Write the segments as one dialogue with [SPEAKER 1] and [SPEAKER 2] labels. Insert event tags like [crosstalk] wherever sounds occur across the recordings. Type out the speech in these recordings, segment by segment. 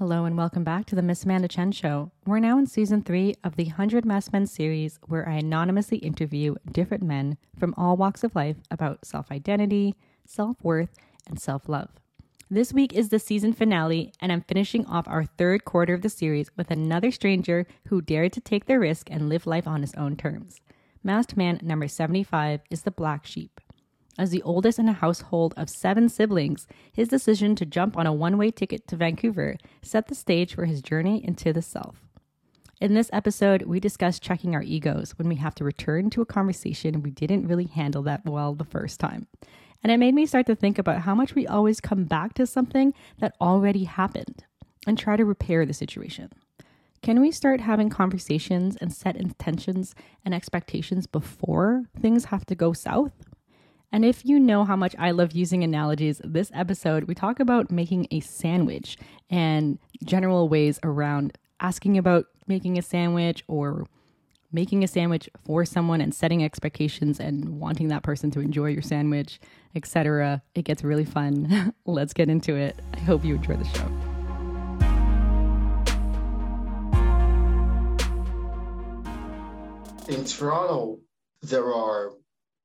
[SPEAKER 1] Hello and welcome back to the Miss Amanda Chen Show. We're now in season three of the 100 Masked Men series, where I anonymously interview different men from all walks of life about self identity, self worth, and self love. This week is the season finale, and I'm finishing off our third quarter of the series with another stranger who dared to take the risk and live life on his own terms. Masked Man number 75 is the Black Sheep. As the oldest in a household of seven siblings, his decision to jump on a one way ticket to Vancouver set the stage for his journey into the self. In this episode, we discuss checking our egos when we have to return to a conversation we didn't really handle that well the first time. And it made me start to think about how much we always come back to something that already happened and try to repair the situation. Can we start having conversations and set intentions and expectations before things have to go south? And if you know how much I love using analogies, this episode we talk about making a sandwich and general ways around asking about making a sandwich or making a sandwich for someone and setting expectations and wanting that person to enjoy your sandwich, etc. It gets really fun. [laughs] Let's get into it. I hope you enjoy the show.
[SPEAKER 2] In Toronto, there are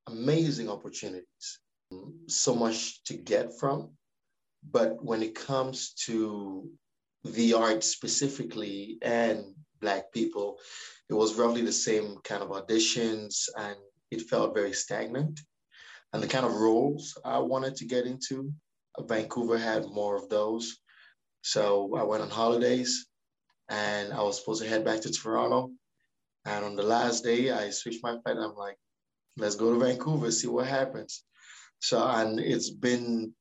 [SPEAKER 2] amazing opportunities, mm, so much to get from. But when it comes to the art specifically and Black people, it was roughly the same kind of auditions and it felt very stagnant. And the kind of roles I wanted to get into, Vancouver had more of those. So I went on holidays and I was supposed to head back to Toronto. And on the last day, I switched my flight. I'm like, let's go to Vancouver, see what happens. So, and it's been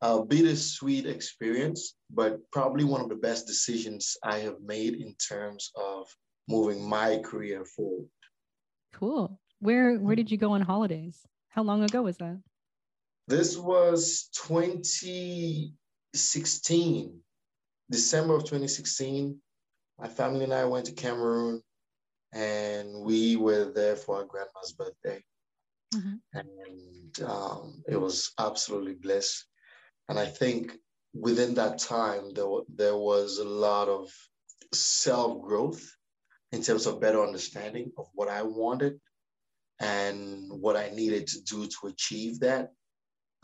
[SPEAKER 2] a bittersweet experience, but probably one of the best decisions I have made in terms of moving my career forward.
[SPEAKER 1] Cool. Where where did you go on holidays? How long ago was that?
[SPEAKER 2] This was 2016, December of 2016. My family and I went to Cameroon and we were there for our grandma's birthday. Mm-hmm. And um, it was absolutely bliss. And I think within that time, there, there was a lot of self growth in terms of better understanding of what I wanted and what I needed to do to achieve that.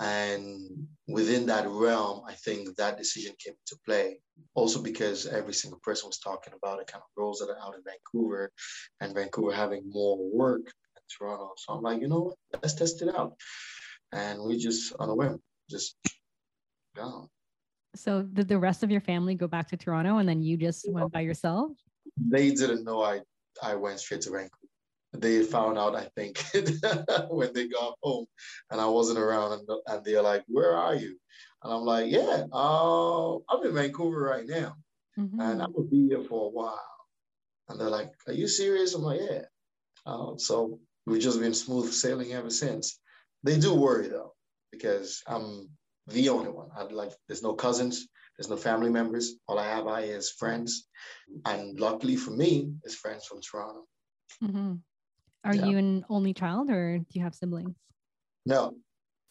[SPEAKER 2] And within that realm, I think that decision came into play. Also, because every single person was talking about the kind of roles that are out in Vancouver and Vancouver having more work Toronto. So I'm like, you know what? Let's test it out. And we just on a whim, just gone.
[SPEAKER 1] So did the rest of your family go back to Toronto and then you just went by yourself?
[SPEAKER 2] They didn't know I I went straight to Vancouver. They found out, I think, [laughs] when they got home and I wasn't around and, and they're like, where are you? And I'm like, yeah, uh, I'm in Vancouver right now. Mm-hmm. And I will be here for a while. And they're like, are you serious? I'm like, yeah. Uh, so We've just been smooth sailing ever since. They do worry though, because I'm the only one. I'd like there's no cousins, there's no family members. All I have I is friends. And luckily for me, is friends from Toronto.
[SPEAKER 1] Mm-hmm. Are yeah. you an only child or do you have siblings?
[SPEAKER 2] No,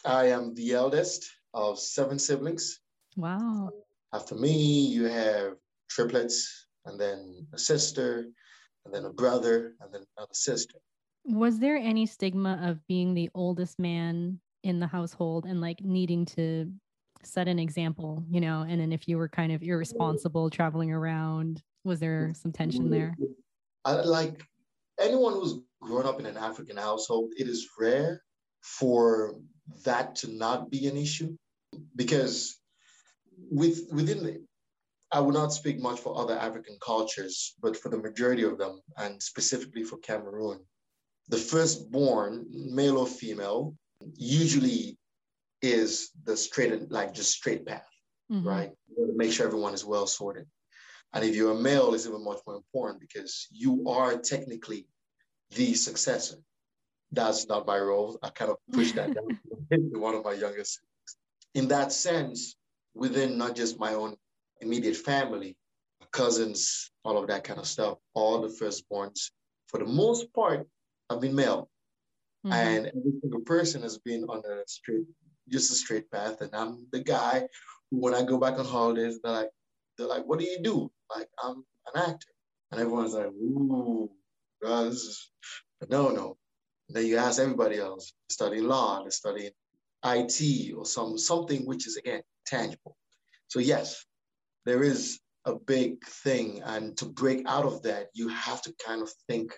[SPEAKER 2] I am the eldest of seven siblings.
[SPEAKER 1] Wow.
[SPEAKER 2] After me, you have triplets, and then a sister, and then a brother, and then another sister
[SPEAKER 1] was there any stigma of being the oldest man in the household and like needing to set an example, you know? And then if you were kind of irresponsible traveling around, was there some tension there?
[SPEAKER 2] I, like anyone who's grown up in an African household, it is rare for that to not be an issue because with within the I would not speak much for other African cultures, but for the majority of them, and specifically for Cameroon, the firstborn, male or female, usually is the straight, like just straight path, mm-hmm. right? make sure everyone is well sorted. And if you're a male, it's even much more important because you are technically the successor. That's not my role. I kind of push that down [laughs] to one of my youngest. In that sense, within not just my own immediate family, cousins, all of that kind of stuff, all the firstborns, for the most part, I've been male. Mm-hmm. And every single person has been on a straight, just a straight path. And I'm the guy who, when I go back on holidays, they're like, they're like, what do you do? Like, I'm an actor. And everyone's like, ooh, God, is no, no. then you ask everybody else, studying law, they're studying IT or some something which is again tangible. So yes, there is a big thing. And to break out of that, you have to kind of think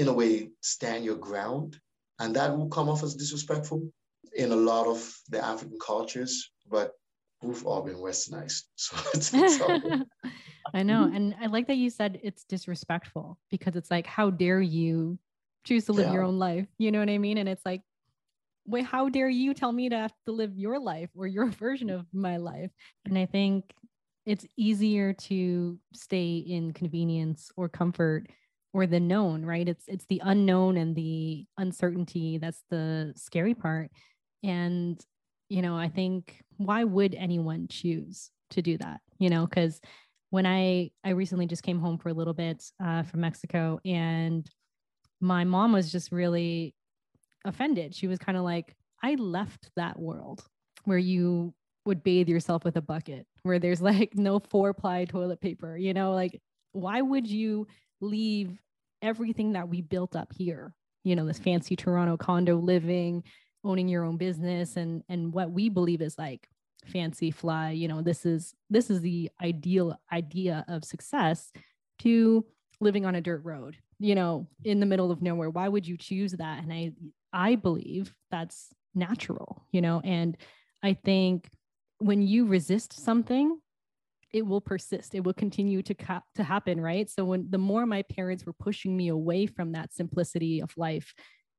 [SPEAKER 2] in a way, stand your ground. And that will come off as disrespectful in a lot of the African cultures, but we've all been westernized. [laughs] So it's, it's [laughs]
[SPEAKER 1] I know. And I like that you said it's disrespectful because it's like, how dare you choose to live yeah. your own life? You know what I mean? And it's like, wait, how dare you tell me to have to live your life or your [laughs] version of my life? And I think it's easier to stay in convenience or comfort or the known, right? It's it's the unknown and the uncertainty that's the scary part. And you know, I think why would anyone choose to do that? You know, because when I I recently just came home for a little bit uh, from Mexico, and my mom was just really offended. She was kind of like, I left that world where you would bathe yourself with a bucket, where there's like no four ply toilet paper, you know, like why would you leave everything that we built up here? You know, this fancy Toronto condo living, owning your own business and and what we believe is like fancy fly, you know, this is this is the ideal idea of success to living on a dirt road, you know, in the middle of nowhere. Why would you choose that? And I I believe that's natural, you know, and I think when you resist something, it will persist. It will continue to ca- to happen, right? So when the more my parents were pushing me away from that simplicity of life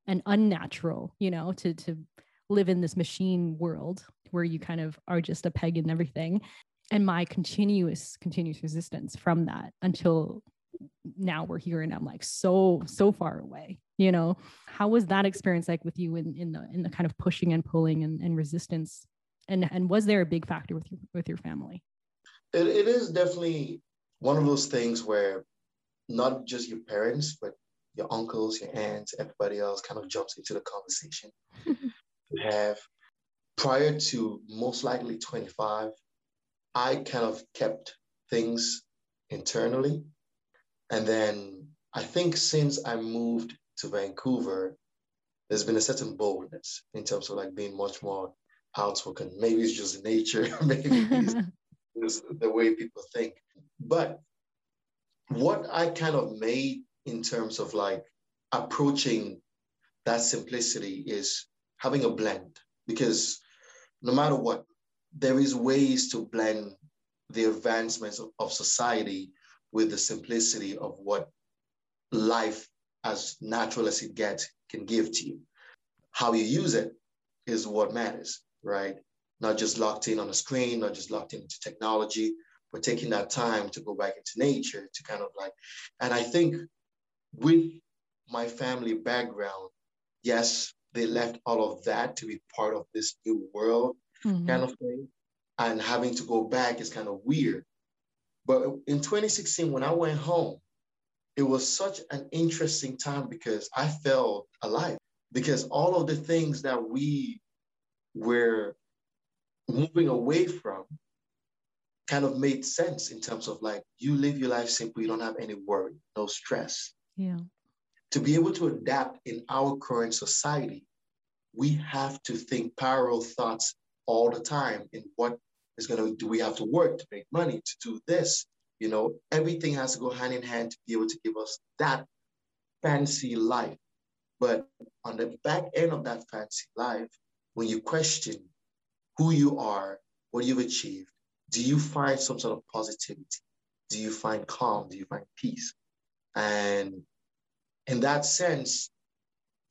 [SPEAKER 1] and unnatural, you know, to to live in this machine world where you kind of are just a peg in everything and my continuous continuous resistance from that until now we're here and I'm like so so far away you know how was that experience like with you in in the in the kind of pushing and pulling and, and resistance and and was there a big factor with your with your family
[SPEAKER 2] it, it is definitely one of those things where not just your parents but your uncles your aunts everybody else kind of jumps into the conversation. [laughs] You have prior to most likely 25 i kind of kept things internally. And then i think since i moved to vancouver there's been a certain boldness in terms of like being much more outspoken. Maybe it's just nature, [laughs] maybe it's the way people think. But what I kind of made in terms of like approaching that simplicity is having a blend because no matter what, there is ways to blend the advancements of society with the simplicity of what life as natural as it gets can give to you. How you use it is what matters right? Not just locked in on a screen, not just locked into technology, but taking that time to go back into nature to kind of like, and I think with my family background, yes, they left all of that to be part of this new world mm-hmm. kind of thing. And having to go back is kind of weird. But in 2016, when I went home, it was such an interesting time because I felt alive. Because all of the things that we we're moving away from kind of made sense in terms of like you live your life simple, you don't have any worry, no stress.
[SPEAKER 1] Yeah.
[SPEAKER 2] To be able to adapt in our current society, we have to think parallel thoughts all the time in what is going to do we have to work to make money to do this you know everything has to go hand in hand to be able to give us that fancy life but on the back end of that fancy life when you question who you are, what you've achieved, do you find some sort of positivity? Do you find calm? Do you find peace? And in that sense,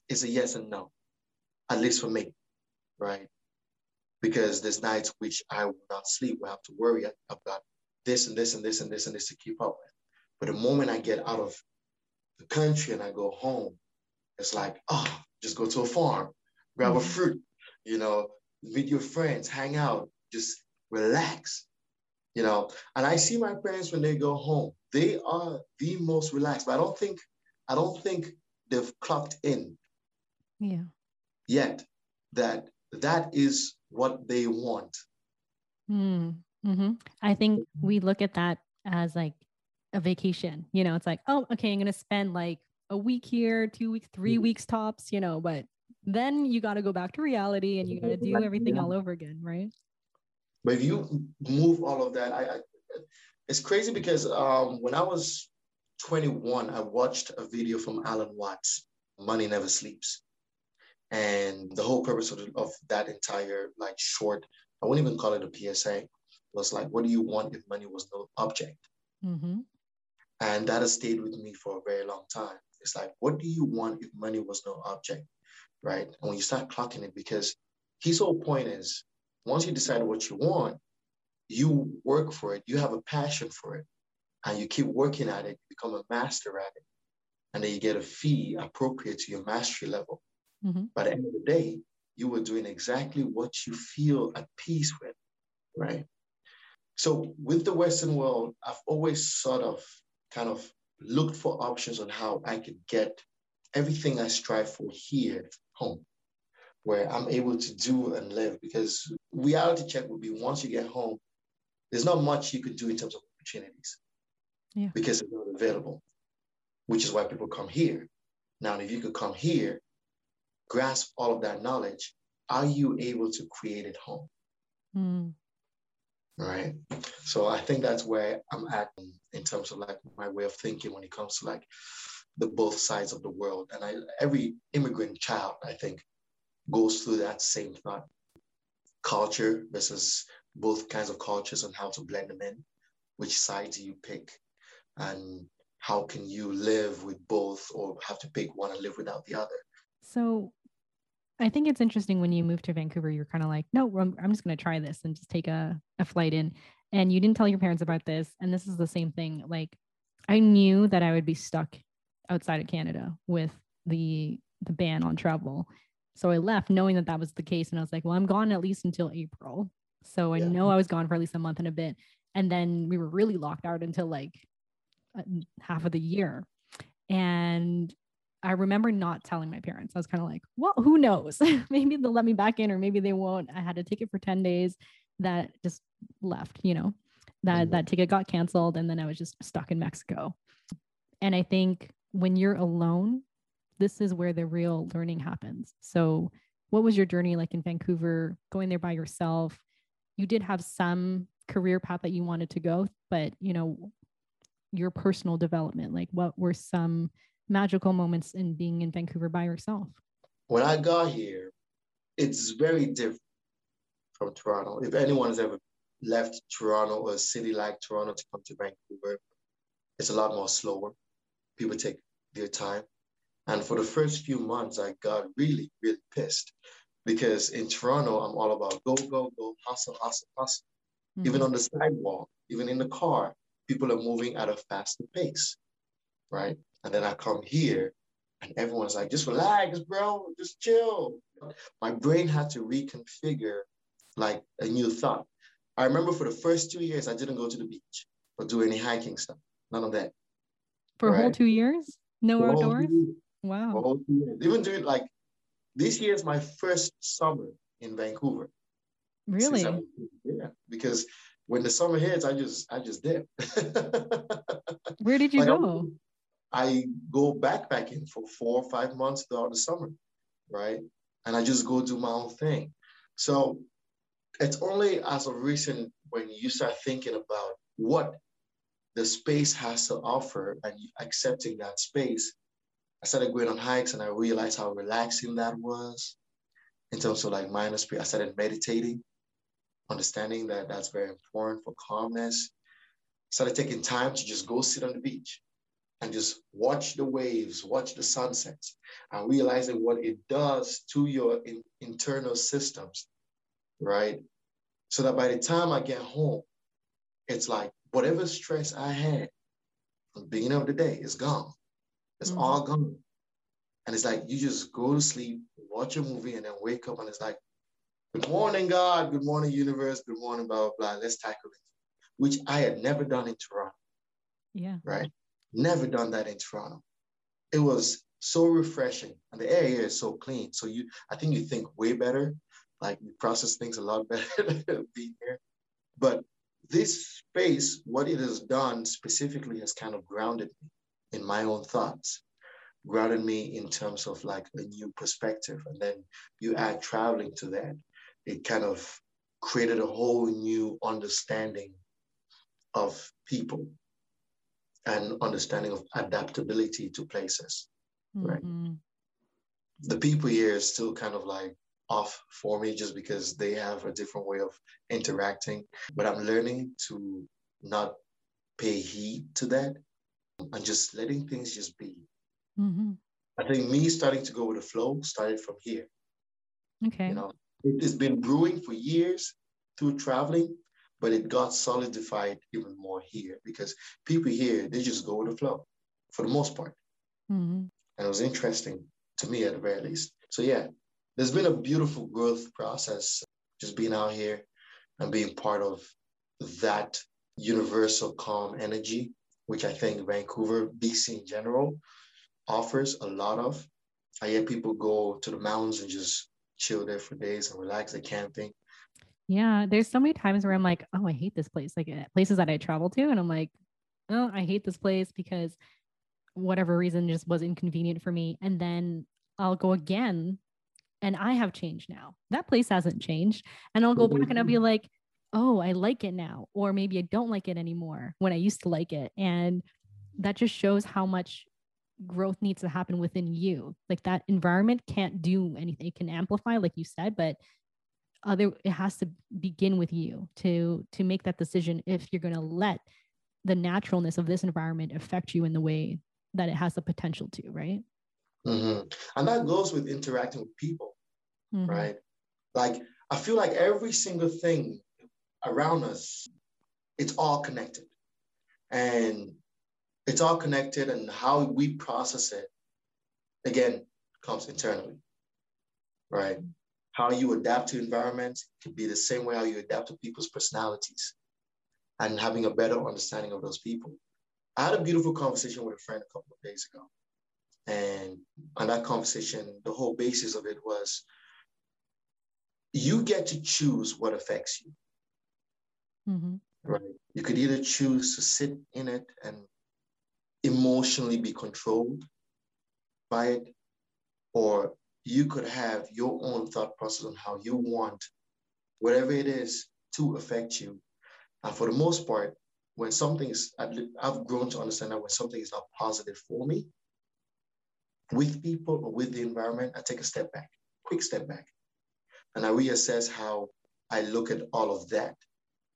[SPEAKER 2] it's a yes and no, at least for me, right? Because there's nights which I will not sleep, will have to worry about this and this and this and this and this to keep up with. But the moment I get out of the country and I go home, it's like, oh, just go to a farm, grab mm-hmm. a fruit, you know, meet your friends, hang out, just relax, you know. And I see my parents when they go home, they are the most relaxed. But I don't think, I don't think they've clocked in
[SPEAKER 1] yeah.
[SPEAKER 2] yet that that is what they want.
[SPEAKER 1] Mm. Mm-hmm. I think we look at that as like a vacation. You know, it's like, oh, okay, I'm to spend like a week here, two weeks, 3 mm-hmm. weeks tops, you know, but then you got to go back to reality and you got to do everything all over again, right?
[SPEAKER 2] But if you move all of that, I, I it's crazy because um, when I was 21, I watched a video from Alan Watts, Money Never Sleeps. And the whole purpose of, the, of that entire like short, I wouldn't even call it a PSA, was like, what do you want if money was no object? Mm-hmm. And that has stayed with me for a very long time. It's like, what do you want if money was no object? Right. And when you start clocking it, because his whole point is once you decide what you want, you work for it, you have a passion for it, and you keep working at it, you become a master at it. And then you get a fee appropriate to your mastery level. Mm-hmm. By the end of the day, you were doing exactly what you feel at peace with, right? So with the Western world, I've always sort of kind of looked for options on how I could get everything I strive for here home, where I'm able to do and live. Because reality check would be once you get home, there's not much you could do in terms of opportunities yeah. because it's not available, which is why people come here. Now, if you could come here, grasp all of that knowledge, are you able to create it home? Mm right? So I think that's where I'm at in terms of like my way of thinking when it comes to like the both sides of the world. And I every immigrant child, I think, goes through that same thought. Culture versus both kinds of cultures and how to blend them in. Which side do you pick? And how can you live with both or have to pick one and live without the other?
[SPEAKER 1] So I think it's interesting when you moved to Vancouver, you're kind of like, no, I'm, I'm just going to try this and just take a, a flight in. And you didn't tell your parents about this. And this is the same thing. Like, I knew that I would be stuck outside of Canada with the the ban on travel. So I left knowing that that was the case. And I was like, well, I'm gone at least until April. So I yeah. know I was gone for at least a month and a bit. And then we were really locked out until like half of the year. And I remember not telling my parents. I was kind of like, well, who knows? [laughs] maybe they'll let me back in or maybe they won't. I had a ticket for 10 days that just left, you know, that mm-hmm. that ticket got canceled and then I was just stuck in Mexico. And I think when you're alone, this is where the real learning happens. So, what was your journey like in Vancouver, going there by yourself? You did have some career path that you wanted to go, but you know, your personal development, like what were some magical moments in being in Vancouver by yourself?
[SPEAKER 2] When I got here, it's very different from Toronto. If anyone has ever left Toronto or a city like Toronto to come to Vancouver, it's a lot more slower. People take their time. And for the first few months, I got really, really pissed because in Toronto, I'm all about go, go, go, hustle, hustle, hustle. Mm-hmm. Even on the sidewalk, even in the car, people are moving at a faster pace, right? And then I come here and everyone's like, just relax, bro, just chill. My brain had to reconfigure like a new thought. I remember for the first two years, I didn't go to the beach or do any hiking stuff. None of that.
[SPEAKER 1] For right? a whole two years? No for outdoors? Wow.
[SPEAKER 2] Even doing like this year is my first summer in Vancouver.
[SPEAKER 1] Really?
[SPEAKER 2] Yeah, because when the summer hits, I just I just dip. [laughs]
[SPEAKER 1] Where did you like go?
[SPEAKER 2] I go backpacking for four or five months throughout the summer, right? And I just go do my own thing. So it's only as of recent when you start thinking about what the space has to offer and accepting that space. I started going on hikes and I realized how relaxing that was in terms of like space. I started meditating, understanding that that's very important for calmness. Started taking time to just go sit on the beach and just watch the waves, watch the sunsets, and realizing what it does to your in, internal systems, right? So that by the time I get home, it's like whatever stress I had from the beginning of the day is gone. It's mm-hmm. all gone. And it's like you just go to sleep, watch a movie, and then wake up, and it's like, good morning, God, good morning, universe, good morning, blah, blah, blah. Let's tackle it. Which I had never done in Toronto.
[SPEAKER 1] Yeah.
[SPEAKER 2] Right. Never done that in Toronto. It was so refreshing, and the air here is so clean. So you, I think you think way better, like you process things a lot [laughs] better being here. But this space, what it has done specifically has kind of grounded me in my own thoughts, grounded me in terms of like a new perspective. And then you add traveling to that, it kind of created a whole new understanding of people and understanding of adaptability to places, right?
[SPEAKER 1] Mhm.
[SPEAKER 2] The people here is still kind of like off for me just because they have a different way of interacting. But I'm learning to not pay heed to that and just letting things just be.
[SPEAKER 1] Mhm.
[SPEAKER 2] I think me starting to go with the flow started from here.
[SPEAKER 1] Okay.
[SPEAKER 2] You know, it has been brewing for years through traveling, but it got solidified even more here because people here they just go with the flow for the most part,
[SPEAKER 1] Mhm.
[SPEAKER 2] and it was interesting to me at the very least. So yeah, there's been a beautiful growth process just being out here and being part of that universal calm energy, which I think Vancouver, BC in general, offers a lot of. I hear people go to the mountains and just chill there for days and relax. They can't think.
[SPEAKER 1] Yeah, there's so many times where I'm like, oh, I hate this place. Like uh, places that I travel to, and I'm like, oh, I hate this place because whatever reason just was inconvenient for me. And then I'll go again, and I have changed now. That place hasn't changed, and I'll go back and I'll be mm-hmm. like, oh, I like it now, or maybe I don't like it anymore when I used to like it, and that just shows how much growth needs to happen within you. Like that environment can't do anything. It can amplify, like you said, but other it has to begin with you to to make that decision if you're going to let the naturalness of this environment affect you in the way that it has the potential to right
[SPEAKER 2] Mhm. And that goes with interacting with people,
[SPEAKER 1] Mhm.
[SPEAKER 2] right? Like, I feel like every single thing around us, it's all connected. And it's all connected, and how we process it, again, comes internally, right? How you adapt to environments can be the same way how you adapt to people's personalities and having a better understanding of those people. I had a beautiful conversation with a friend a couple of days ago. And on that conversation, the whole basis of it was you get to choose what affects you,
[SPEAKER 1] Mhm.
[SPEAKER 2] right? You could either choose to sit in it and emotionally be controlled by it, or you could have your own thought process on how you want whatever it is to affect you. And for the most part, when something is, I've grown to understand that when something is not positive for me, with people or with the environment, I take a step back, quick step back. And I reassess how I look at all of that.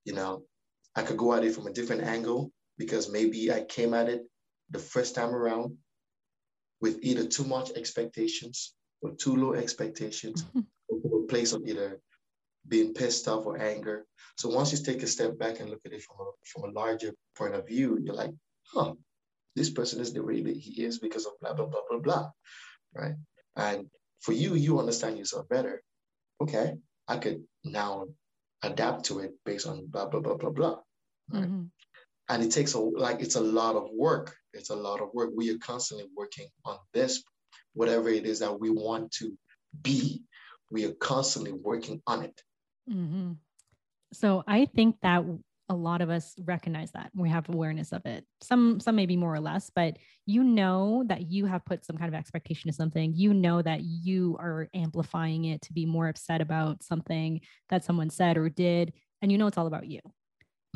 [SPEAKER 2] You know, I could go at it from a different angle because maybe I came at it the first time around with either too much expectations or too low expectations, mm-hmm. or from a place of either being pissed off or anger. So once you take a step back and look at it from a, from a larger point of view, you're like, huh, this person is the way that he is because of blah, blah, blah, blah, blah, right? And for you, you understand yourself better. Okay, I could now adapt to it based on blah, blah, blah, blah, blah. Right?
[SPEAKER 1] Mhm.
[SPEAKER 2] And it takes a, like, it's a lot of work. It's a lot of work. We are constantly working on this, whatever it is that we want to be. We are constantly working on it.
[SPEAKER 1] Mm-hmm. so i think that a lot of us recognize that. We have awareness of it. Some some maybe more or less but you know that you have put some kind of expectation to something. You know that you are amplifying it to be more upset about something that someone said or did and you know it's all about you.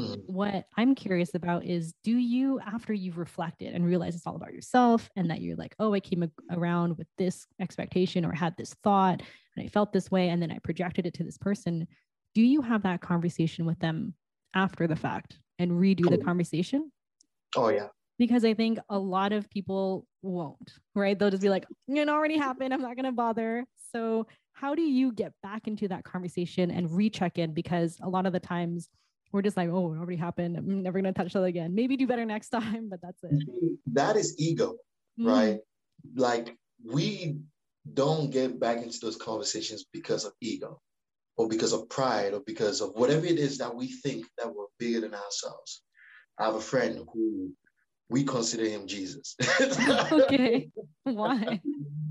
[SPEAKER 2] Mhm.
[SPEAKER 1] what i'm curious about is do you after you've reflected and realized it's all about yourself and that you're like oh i came around with this expectation or had this thought and i felt this way and then i projected it to this person do you have that conversation with them after the fact and redo the conversation?
[SPEAKER 2] Oh, yeah.
[SPEAKER 1] because i think a lot of people won't right? They'll just be like it already happened. I'm not going to bother. So how do you get back into that conversation and recheck in? Because a lot of the times we're just like oh it already happened. I'm never going to touch that again. Maybe do better next [laughs] time but that's it.
[SPEAKER 2] That is ego.
[SPEAKER 1] Mm,
[SPEAKER 2] right? Like we don't get back into those conversations because of ego or because of pride or because of whatever it is that we think that we're bigger than ourselves. I have a friend who we consider him Jesus. [laughs]
[SPEAKER 1] okay why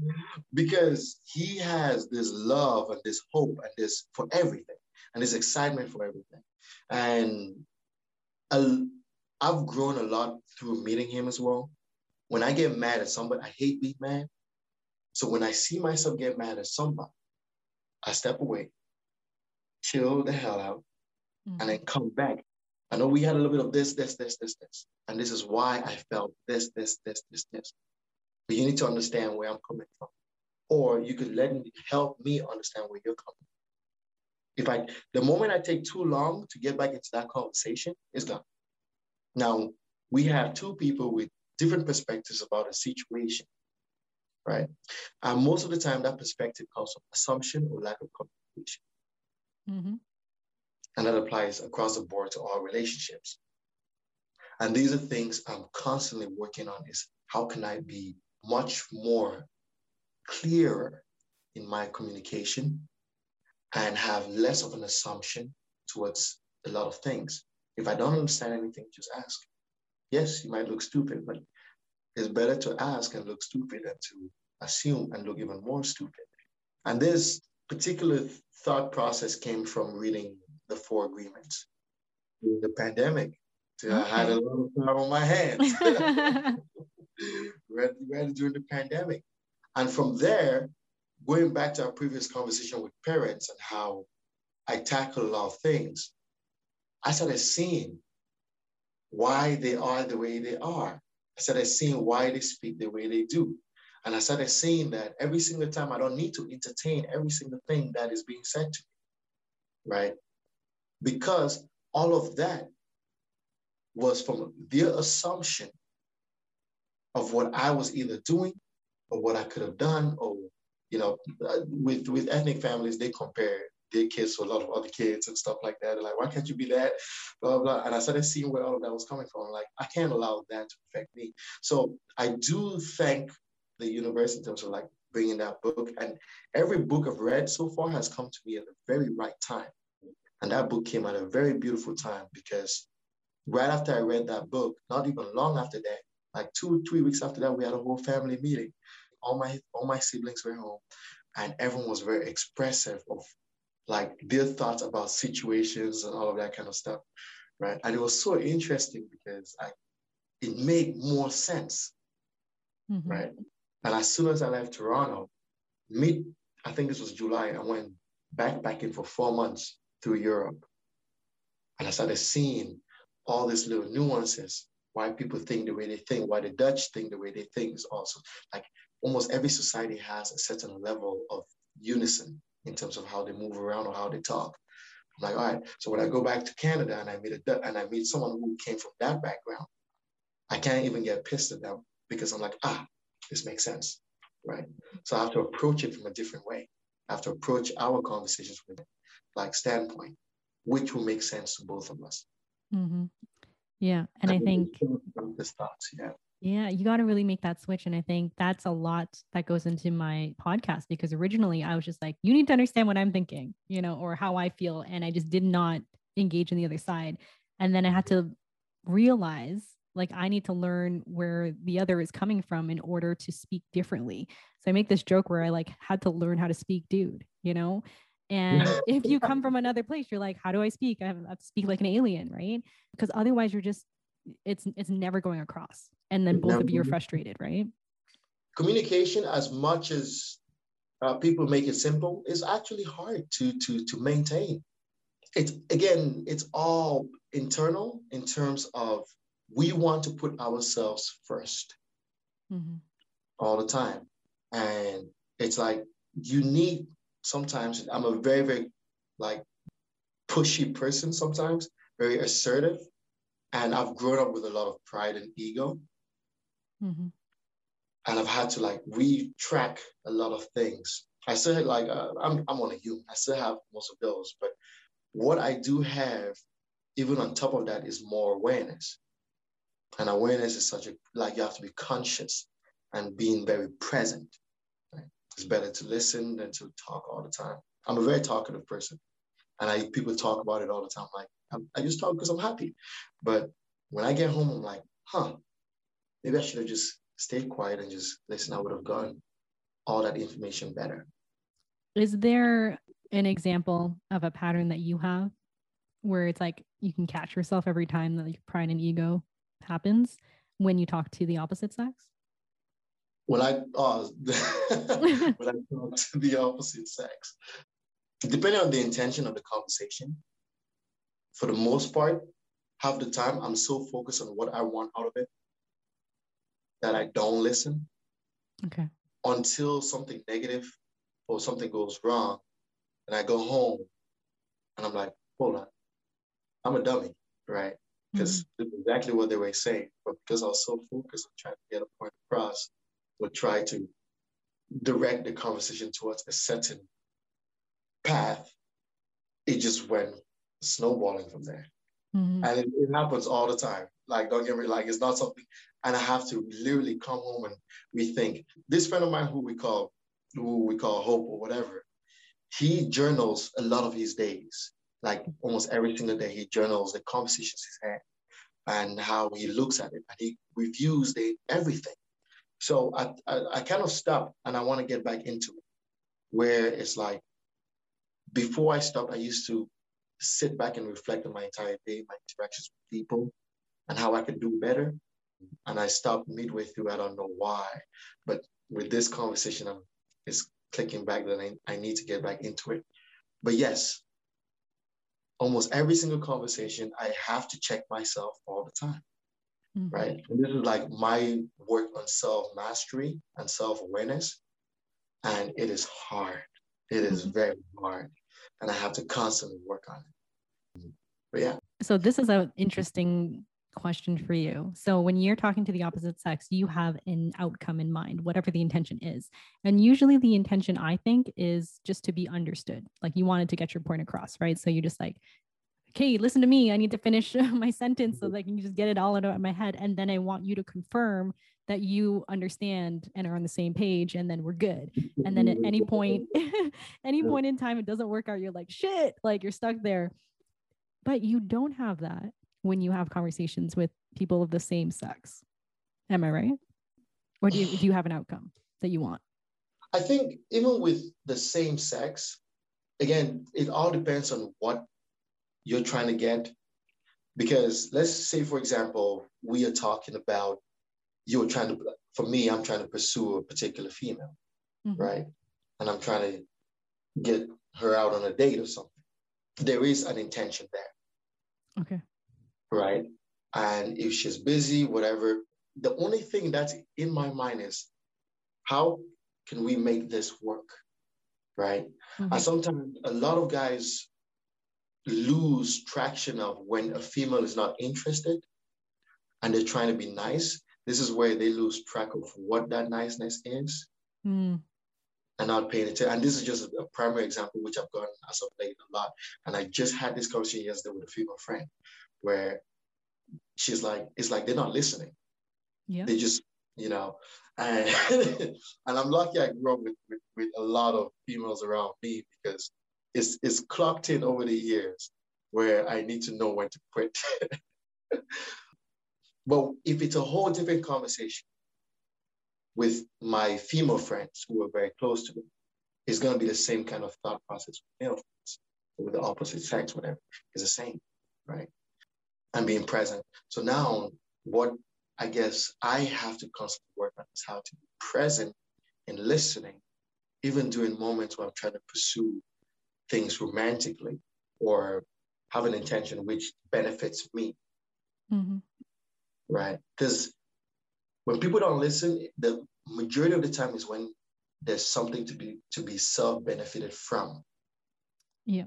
[SPEAKER 1] [laughs]
[SPEAKER 2] because he has this love and this hope and this for everything and this excitement for everything. And a, I've grown a lot through meeting him as well. When I get mad at somebody, I hate being mad. So when I see myself get mad at somebody, I step away, chill the hell out, mm-hmm. and then come back. I know we had a little bit of this, this, this, this, this. And this is why I felt this, this, this, this, this. But you need to understand where I'm coming from. Or you could let me help me understand where you're coming From. if I, the moment I take too long to get back into that conversation, it's done. Now, we have two people with different perspectives about a situation, right? And most of the time, that perspective comes from assumption or lack of communication. Mm-hmm. And that applies across the board to all relationships. And these are things I'm constantly working on is how can I be much more clearer in my communication and have less of an assumption towards a lot of things. If I don't understand anything, just ask. Yes, you might look stupid, but it's better to ask and look stupid than to assume and look even more stupid. And this particular thought process came from reading the Four Agreements. During the pandemic, okay. I had a lot of time on my hands. [laughs] read, read during the pandemic. And from there, going back to our previous conversation with parents and how I tackle a lot of things, I started seeing why they are the way they are. I started seeing why they speak the way they do. And I started seeing that every single time I don't need to entertain every single thing that is being said to me, right? Because all of that was from their assumption of what I was either doing or what I could have done or you know, uh, with with ethnic families, they compare their kids to a lot of other kids and stuff like that. They're like, why can't you be that? Blah, Blah, blah. And I started seeing where all of that was coming from. Like, I can't allow that to affect me. So I do thank the universe in terms of like bringing that book. And every book I've read so far has come to me at the very right time. And that book came at a very beautiful time because right after I read that book, not even long after that, like two, three weeks after that, we had a whole family meeting all my all my siblings were home, and everyone was very expressive of like their thoughts about situations and all of that kind of stuff, right? And it was so interesting because I it made more sense, mm-hmm. right? And as soon as I left Toronto, mid I think this was July, I went backpacking for four months through Europe, and I started seeing all these little nuances why people think the way they think, why the Dutch think the way they think is also like almost every society has a certain level of unison in terms of how they move around or how they talk. I'm like, all right. So when I go back to Canada and I meet a and I meet someone who came from that background, I can't even get pissed at them because I'm like, ah, this makes sense, right? So I have to approach it from a different way. I have to approach our conversations with like standpoint, which will make sense to both of us.
[SPEAKER 1] Mm-hmm. Yeah, and, and I think
[SPEAKER 2] this thoughts, yeah.
[SPEAKER 1] Yeah, you got to really make that switch. And I think that's a lot that goes into my podcast because originally I was just like, you need to understand what I'm thinking, you know, or how I feel. And I just did not engage in the other side. And then I had to realize like I need to learn where the other is coming from in order to speak differently. So I make this joke where I like had to learn how to speak dude, you know? And [laughs] if you come from another place, you're like, how do I speak? I have, I have to speak like an alien, right? Because otherwise you're just it's it's never going across and then both of you are frustrated right
[SPEAKER 2] communication as much as uh, people make it simple is actually hard to to to maintain it's again it's all internal in terms of we want to put ourselves 1st mm-hmm. all the time and it's like you need sometimes i'm a very very like pushy person sometimes very assertive and I've grown up with a lot of pride and ego. Mm-hmm. And I've had to like retrack a lot of things. I still had like, uh, I'm, I'm on a human. I still have most of those. But what I do have, even on top of that, is more awareness. And awareness is such a, like, you have to be conscious and being very present. Right? It's better to listen than to talk all the time. I'm a very talkative person. And I people talk about it all the time. Like, I'm, I just talk because I'm happy. But when I get home, I'm like, huh, maybe I should have just stayed quiet and just listen. I would have gotten all that information better.
[SPEAKER 1] Is there an example of a pattern that you have where it's like you can catch yourself every time that like pride and ego happens when you talk to the opposite sex?
[SPEAKER 2] When I uh, [laughs] when I talk to the opposite sex, depending on the intention of the conversation, for the most part, half the time I'm so focused on what I want out of it that I don't listen.
[SPEAKER 1] Okay.
[SPEAKER 2] Until something negative or something goes wrong, and I go home and I'm like, hold on, I'm a dummy, right? Because mm-hmm. exactly what they were saying, but because I was so focused on trying to get a point across, would try to direct the conversation towards a certain path, it just went snowballing from there. Mm-hmm. And it, it, happens all the time. Like, don't get me like it's not something, and I have to literally come home and rethink. This friend of mine who we call who we call Hope or whatever, he journals a lot of his days. Like almost every single day, he journals the conversations he's had and how he looks at it, and he reviews the everything. So I, I, I kind of stop and I want to get back into it, where it's like before I stopped, I used to sit back and reflect on my entire day, my interactions with people, and how I could do better. And I stopped midway through. I don't know why, but with this conversation, I'm it's clicking back that I, I need to get back into it. But yes, almost every single conversation, I have to check myself all the time. Mm-hmm. Right. And this is like my work on self mastery and self awareness. And it is hard. It is mm-hmm. very hard. And I have to constantly work on it. But yeah.
[SPEAKER 1] So this is an interesting question for you. So when you're talking to the opposite sex, you have an outcome in mind, whatever the intention is. And usually the intention I think is just to be understood. Like you wanted to get your point across, right? So you're just like, okay, listen to me. I need to finish [laughs] my sentence so mm-hmm. that I can just get it all out of my head. And then I want you to confirm that you understand and are on the same page and then we're good. And then at any point, [laughs] [laughs] any point in time it doesn't work out, you're like, shit, like you're stuck there. But you don't have that when you have conversations with people of the same sex. Am I right? Or do you, do you have an outcome that you want?
[SPEAKER 2] I think even with the same sex, again, it all depends on what you're trying to get. Because let's say, for example, we are talking about you're trying to, for me, I'm trying to pursue a particular female, mm-hmm. right? And I'm trying to get her out on a date or something. There is an intention there.
[SPEAKER 1] Okay
[SPEAKER 2] right? And if she's busy, whatever, the only thing that's in my mind is how can we make this work, right? Mm-hmm. And sometimes a lot of guys lose traction of when a female is not interested and they're trying to be nice. This is where they lose track of what that niceness is. Mm. And not paying attention. And this is just a primary example, which I've gotten as of late a lot. And I just had this conversation yesterday with a female friend where she's like, it's like they're not listening.
[SPEAKER 1] Yeah.
[SPEAKER 2] They just, you know, and, [laughs] and I'm lucky I grew up with, with, with a lot of females around me because it's, it's clocked in over the years where I need to know when to quit. [laughs] but if it's a whole different conversation with my female friends who are very close to me, it's going to be the same kind of thought process with male friends, with the opposite sex, whatever. It's the same, right? And being present. So now, what I guess I have to constantly work on is how to be present and listening, even during moments where I'm trying to pursue things romantically or have an intention which benefits me. Mm-hmm. Right? Because when people don't listen, the majority of the time is when there's something to be to be self-benefited from.
[SPEAKER 1] Yeah.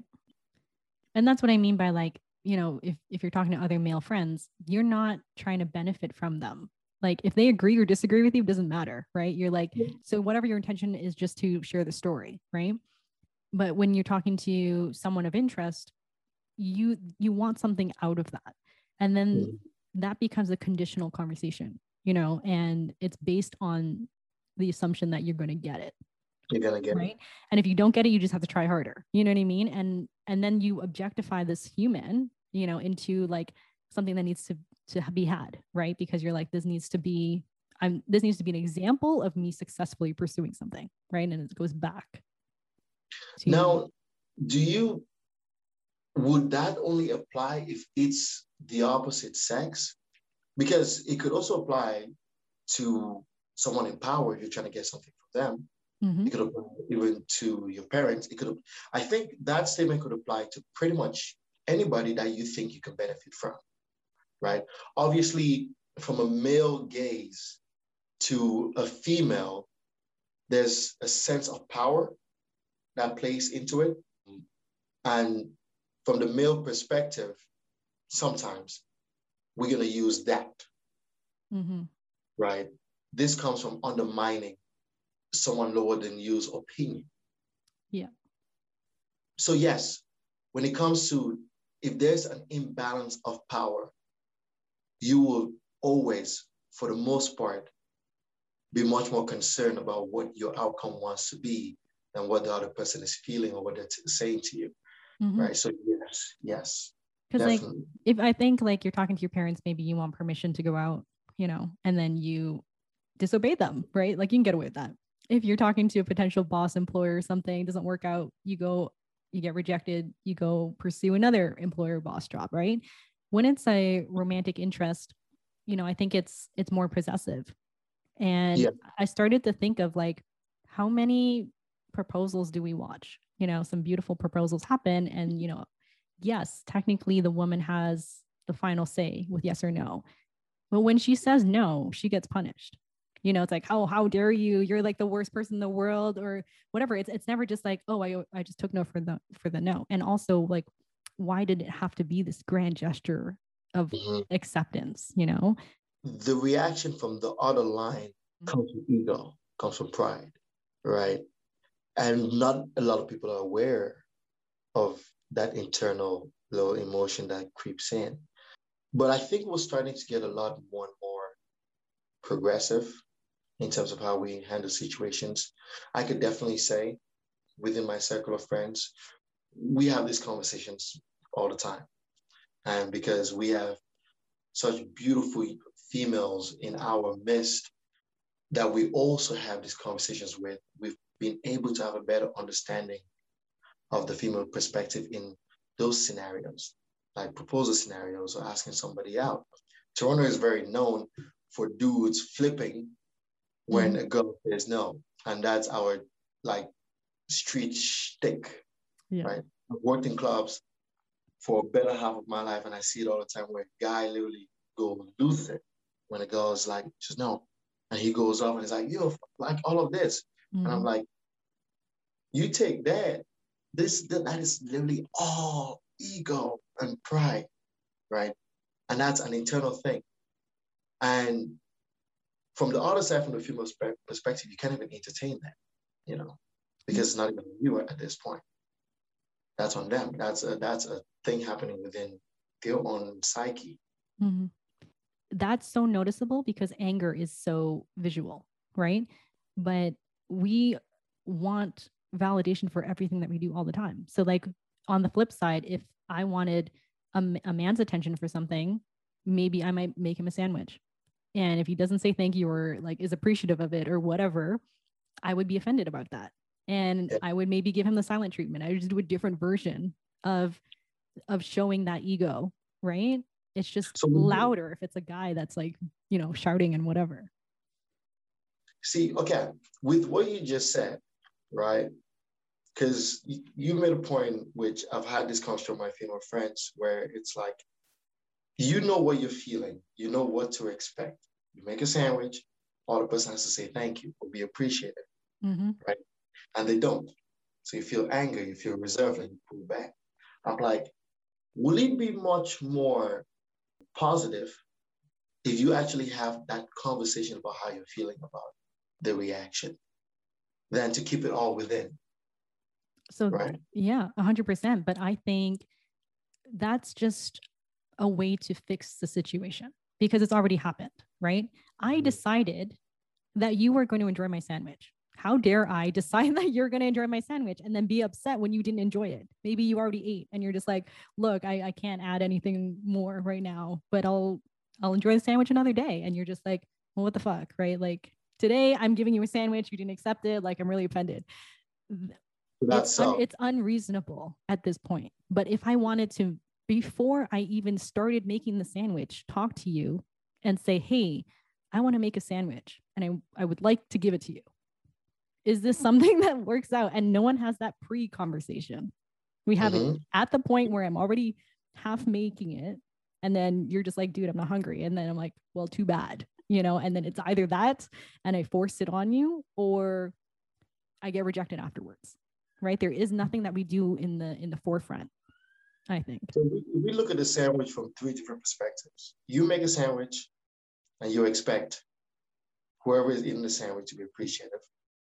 [SPEAKER 1] And that's what I mean by like you know, if if you're talking to other male friends, you're not trying to benefit from them. Like if they agree or disagree with you, it doesn't matter, right? You're like, so whatever your intention is just to share the story, right? But when you're talking to someone of interest, you you want something out of that. And then that becomes a conditional conversation, you know, and it's based on the assumption that you're going to get it
[SPEAKER 2] you're gonna get
[SPEAKER 1] right it. and if you don't get it you just have to try harder you know what i mean and and then you objectify this human you know into like something that needs to to be had right because you're like this needs to be i'm this needs to be an example of me successfully pursuing something right and it goes back
[SPEAKER 2] to now do you would that only apply if it's the opposite sex? Because it could also apply to someone in power if you're trying to get something from them. Mm-hmm. It could apply even to your parents. It could. I think that statement could apply to pretty much anybody that you think you can benefit from, right? Obviously, from a male gaze to a female, there's a sense of power that plays into it, and from the male perspective, sometimes we're going to use that. Mm-hmm. Right? This comes from undermining someone lower than you's opinion.
[SPEAKER 1] Yeah.
[SPEAKER 2] So, yes, when it comes to if there's an imbalance of power, you will always, for the most part, be much more concerned about what your outcome wants to be than what the other person is feeling or what they're saying to you mm-hmm. right so yes yes
[SPEAKER 1] because like if i think like you're talking to your parents maybe you want permission to go out you know and then you disobey them right like you can get away with that if you're talking to a potential boss employer or something doesn't work out. You go you get rejected you go pursue another employer boss job right? When it's a romantic interest you know i think it's it's more possessive. And yeah. i started to think of like how many proposals do we watch? You know some beautiful proposals happen and you know yes technically the woman has the final say with yes or no. But when she says no she gets punished you know it's like oh how dare you you're like the worst person in the world or whatever it's it's never just like oh i i just took no for the for the no and also like why did it have to be this grand gesture of mm-hmm. acceptance you know
[SPEAKER 2] the reaction from the other line mm-hmm. comes from ego comes from pride right and not a lot of people are aware of that internal low emotion that creeps in. But I think we're starting to get a lot more and more progressive in terms of how we handle situations. I could definitely say within my circle of friends, we have these conversations all the time. And because we have such beautiful females in our midst that we also have these conversations with, we've been able to have a better understanding of the female perspective in those scenarios, like proposal scenarios or asking somebody out. Toronto is very known for dudes flipping when mm-hmm. a girl says no. And that's our like street shtick, yeah. right? I've worked in clubs for a better half of my life, and I see it all the time where a guy literally goes lose it when a girl's like, just no. And he goes off and he's like, yo, like all of this. Mm-hmm. And I'm mm-hmm. like, you take that, this that is literally all ego and pride, right? And that's an internal thing. And from the other side, from the female perspective, you can't even entertain that, you know, because it's not even you at this point. That's on them. That's a that's a thing happening within their own psyche. Mm-hmm.
[SPEAKER 1] That's so noticeable because anger is so visual, right? But we want validation for everything that we do all the time. So, like on the flip side, if I wanted a, a man's attention for something, maybe I might make him a sandwich. And if he doesn't say thank you or like is appreciative of it or whatever, I would be offended about that. And I would maybe give him the silent treatment. I would just do a different version of of showing that ego, right? It's just so, louder if it's a guy that's like, you know, shouting and whatever.
[SPEAKER 2] See, okay, with what you just said, right? Because you made a point, which I've had this conversation with my female friends, where it's like, you know what you're feeling, you know what to expect. You make a sandwich, all the person has to say thank you or be appreciated, mm-hmm. right? And they don't. So you feel anger, you feel reserved, and you pull back. I'm like, will it be much more positive if you actually have that conversation about how you're feeling about the reaction? than to keep it all within.
[SPEAKER 1] So, right? yeah, 100%. But I think that's just a way to fix the situation because it's already happened, right? I mm-hmm. decided that you were going to enjoy my sandwich. How dare I [laughs] decide that you're going to enjoy my sandwich and then be upset when you didn't enjoy it? Maybe you already ate and you're just like, look, I, I can't add anything more right now, but I'll I'll enjoy the sandwich another day. And you're just like, well, what the fuck, right? Like today I'm giving you a sandwich, you didn't accept it, like I'm really offended.
[SPEAKER 2] That's
[SPEAKER 1] it's, un- it's unreasonable at this point. But if I wanted to, before I even started making the sandwich, talk to you and say, hey, I want to make a sandwich and I, I would like to give it to you. Is this something [laughs] that works out? And no one has that pre conversation. We have
[SPEAKER 2] Mhm.
[SPEAKER 1] it at the point where I'm already half making it. And then you're just like, dude, I'm not hungry. And then I'm like, well, too bad, you know? And then it's either that and I force it on you or I get rejected afterwards. Right. There is nothing that we do in the in the forefront, I think.
[SPEAKER 2] So we, we look at the sandwich from three different perspectives. You make a sandwich and you expect whoever is eating the sandwich to be appreciative.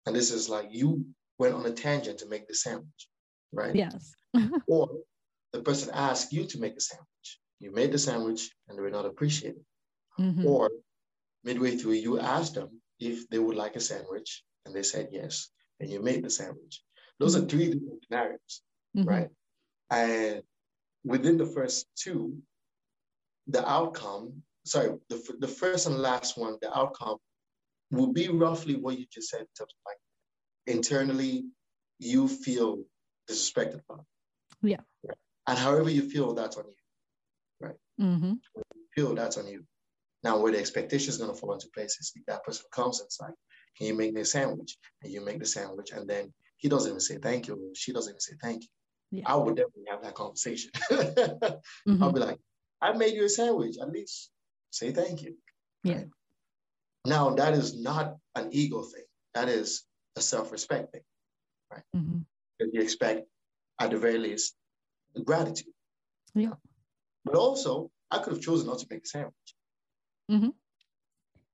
[SPEAKER 2] And this is like you went on a tangent to make the sandwich, right?
[SPEAKER 1] Yes. [laughs]
[SPEAKER 2] Or the person asked you to make a sandwich. You made the sandwich and they were not appreciated.
[SPEAKER 1] Mhm.
[SPEAKER 2] Or midway through, you asked them if they would like a sandwich and they said yes, and you made the sandwich. Those are three different scenarios,
[SPEAKER 1] Mhm.
[SPEAKER 2] right? And within the first two, the outcome, sorry, the, the first and last one, the outcome will be roughly what you just said in terms of like internally, you feel disrespected by.
[SPEAKER 1] Yeah.
[SPEAKER 2] And however you feel, that's on you.
[SPEAKER 1] Right. Mm-hmm.
[SPEAKER 2] feel that's on you. Now, where the expectation is going to fall into place is if that person comes and like, can you make me a sandwich? And you make the sandwich, and then he doesn't even say thank you, she doesn't even say thank you.
[SPEAKER 1] Yeah.
[SPEAKER 2] I would definitely have that conversation. [laughs]
[SPEAKER 1] Mhm.
[SPEAKER 2] I'll be like, I made you a sandwich, at least say thank you.
[SPEAKER 1] Yeah.
[SPEAKER 2] Now, that is not an ego thing, that is a self respect thing.
[SPEAKER 1] Mhm.
[SPEAKER 2] That you expect, at the very least, gratitude.
[SPEAKER 1] Yeah.
[SPEAKER 2] But also, I could have chosen not to make a sandwich.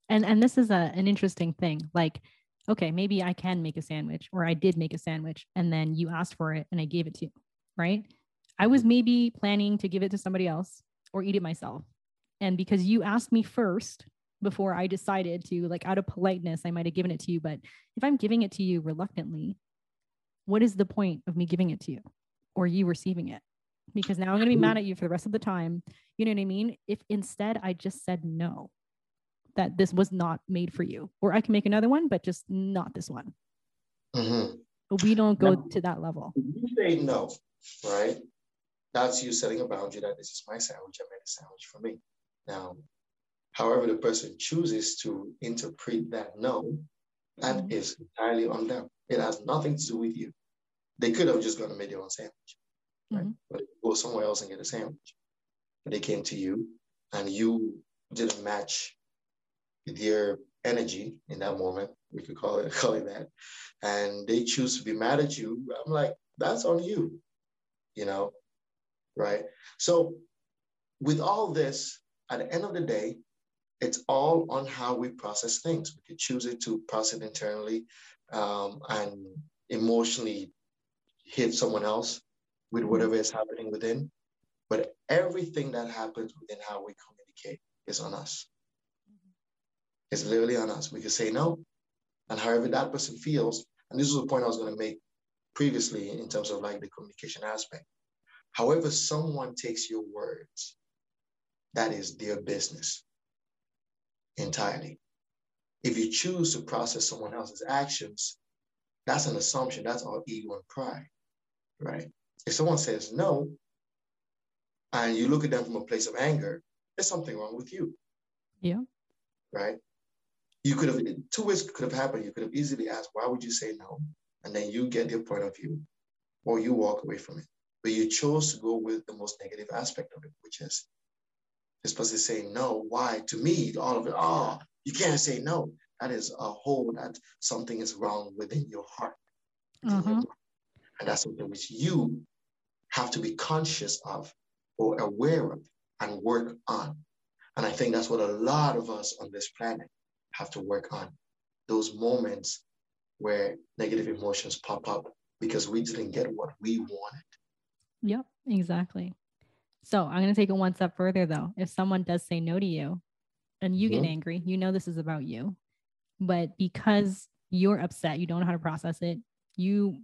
[SPEAKER 1] and and this is a, an interesting thing like okay maybe i can make a sandwich or i did make a sandwich and then you asked for it and i gave it to you right? I was maybe planning to give it to somebody else or eat it myself. And because you asked me first before i decided to like out of politeness i might have given it to you but if i'm giving it to you reluctantly what is the point of me giving it to you or you receiving it? Because now i'm going to be mad at you for the rest of the time. You know what i mean? If instead i just said no that this was not made for you or i can make another one but just not this one.
[SPEAKER 2] Mhm.
[SPEAKER 1] But we don't go
[SPEAKER 2] No.
[SPEAKER 1] to that level
[SPEAKER 2] you say no, right? That's you setting a boundary that this is my sandwich. I made a sandwich for me. Now, however the person chooses to interpret that no, that is
[SPEAKER 1] Mhm.
[SPEAKER 2] entirely on them. It has nothing to do with you. They could have just gone and made their own sandwich, right?
[SPEAKER 1] Mhm.
[SPEAKER 2] But they could go somewhere else and get a sandwich. But they came to you and you didn't match their energy in that moment. We could call it [laughs] call it that. And they choose to be mad at you. I'm like, that's on you, you know, right? So with all this, at the end of the day, it's all on how we process things. We could choose it to process it internally um, and emotionally hit someone else with whatever is happening within. But everything that happens within how we communicate is on us. It's literally on us. We can say no. And however that person feels, and this is the point I was going to make previously in terms of like the communication aspect. However, someone takes your words, that is their business entirely. If you choose to process someone else's actions, that's an assumption. That's all ego and pride, right? If someone says no, and you look at them from a place of anger, there's something wrong with you.
[SPEAKER 1] Yeah.
[SPEAKER 2] Right? You could have, two ways could have happened. You could have easily asked, why would you say no? And then you get their point of view, or you walk away from it. But you chose to go with the most negative aspect of it, which is this person saying no. Why? To me, all of it, oh, you can't say no. That is a hole that something is wrong within your heart. within your mind. And that's something which you have to be conscious of or aware of and work on. And I think that's what a lot of us on this planet have to work on. Those moments where negative emotions pop up because we didn't get what we wanted.
[SPEAKER 1] Yep, exactly. So I'm going to take it one step further though. If someone does say no to you and you get
[SPEAKER 2] Mhm.
[SPEAKER 1] angry, you know this is about you. But because you're upset, you don't know how to process it, you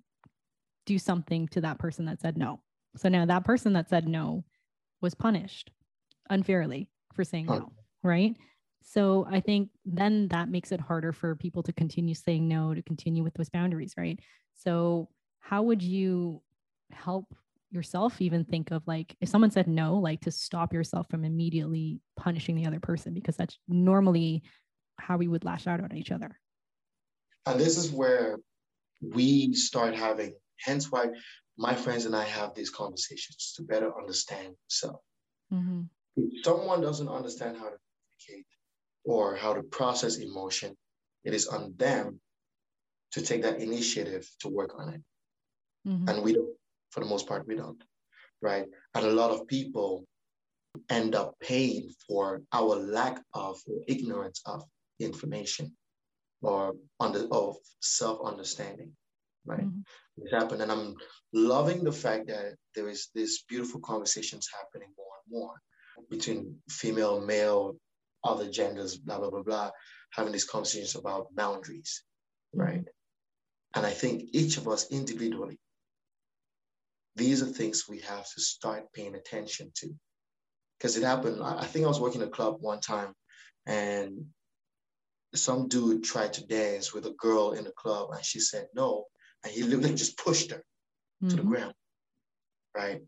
[SPEAKER 1] do something to that person that said no. So now that person that said no was punished unfairly for saying no, right? So I think then that makes it harder for people to continue saying no, to continue with those boundaries, right? So how would you help yourself even think of like if someone said no like to stop yourself from immediately punishing the other person because that's normally how we would lash out at each other
[SPEAKER 2] and this is where we start having hence why my friends and i have these conversations to better understand self mm-hmm. if someone doesn't understand how to communicate or how to process emotion it is on them to take that initiative to work on it mm-hmm. and we don't for the most part, we don't, right? And a lot of people end up paying for our lack of or ignorance of information or under, of self-understanding, right? Mm-hmm. It's happened. And I'm loving the fact that there is this beautiful conversations happening more and more between female, male, other genders, blah, blah, blah, blah, having these conversations about boundaries, right? And I think each of us individually these are things we have to start paying attention to. Because it happened, I think I was working a club one time and some dude tried to dance with a girl in the club and she said no. And he literally just pushed her mm-hmm. to the mm-hmm. ground. Right.